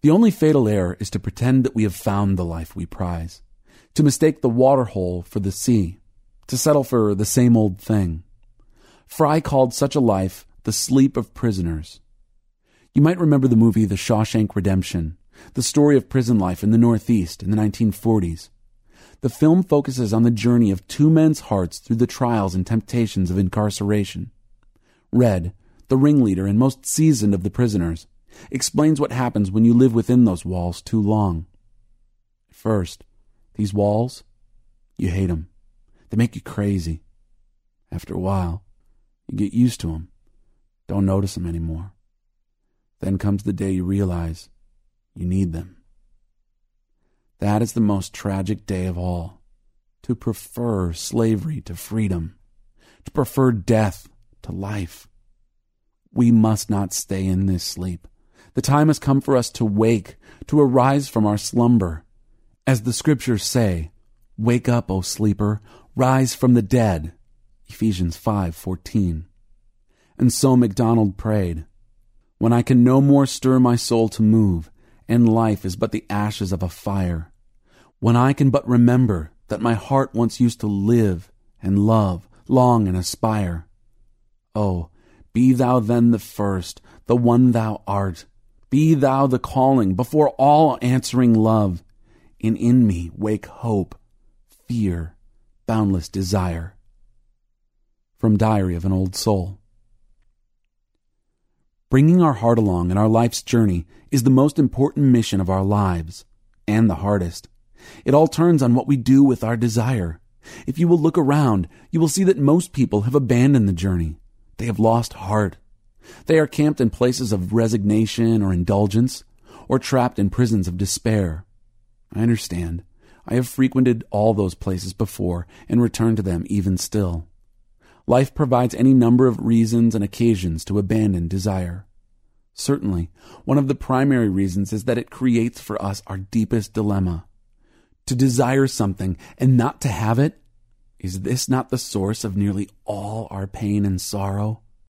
The only fatal error is to pretend that we have found the life we prize, to mistake the water hole for the sea, to settle for the same old thing. Fry called such a life the sleep of prisoners. You might remember the movie The Shawshank Redemption, the story of prison life in the Northeast in the 1940s. The film focuses on the journey of two men's hearts through the trials and temptations of incarceration. Red, the ringleader and most seasoned of the prisoners, explains what happens when you live within those walls too long. First, these walls, you hate them. They make you crazy. After a while, you get used to them, don't notice them anymore. Then comes the day you realize you need them. That is the most tragic day of all. To prefer slavery to freedom, to prefer death to life. We must not stay in this sleep. The time has come for us to wake, to arise from our slumber. As the scriptures say, Wake up, O sleeper, rise from the dead. Ephesians 5:14. And so MacDonald prayed, When I can no more stir my soul to move, and life is but the ashes of a fire, when I can but remember that my heart once used to live and love, long and aspire. Oh, be thou then the first, the one thou art. Be thou the calling before all answering love, and in me wake hope, fear, boundless desire. From Diary of an Old Soul. Bringing our heart along in our life's journey is the most important mission of our lives, and the hardest. It all turns on what we do with our desire. If you will look around, you will see that most people have abandoned the journey. They have lost heart. They are camped in places of resignation or indulgence, or trapped in prisons of despair. I understand. I have frequented all those places before and return to them even still. Life provides any number of reasons and occasions to abandon desire. Certainly, one of the primary reasons is that it creates for us our deepest dilemma to desire something and not to have it? Is this not the source of nearly all our pain and sorrow?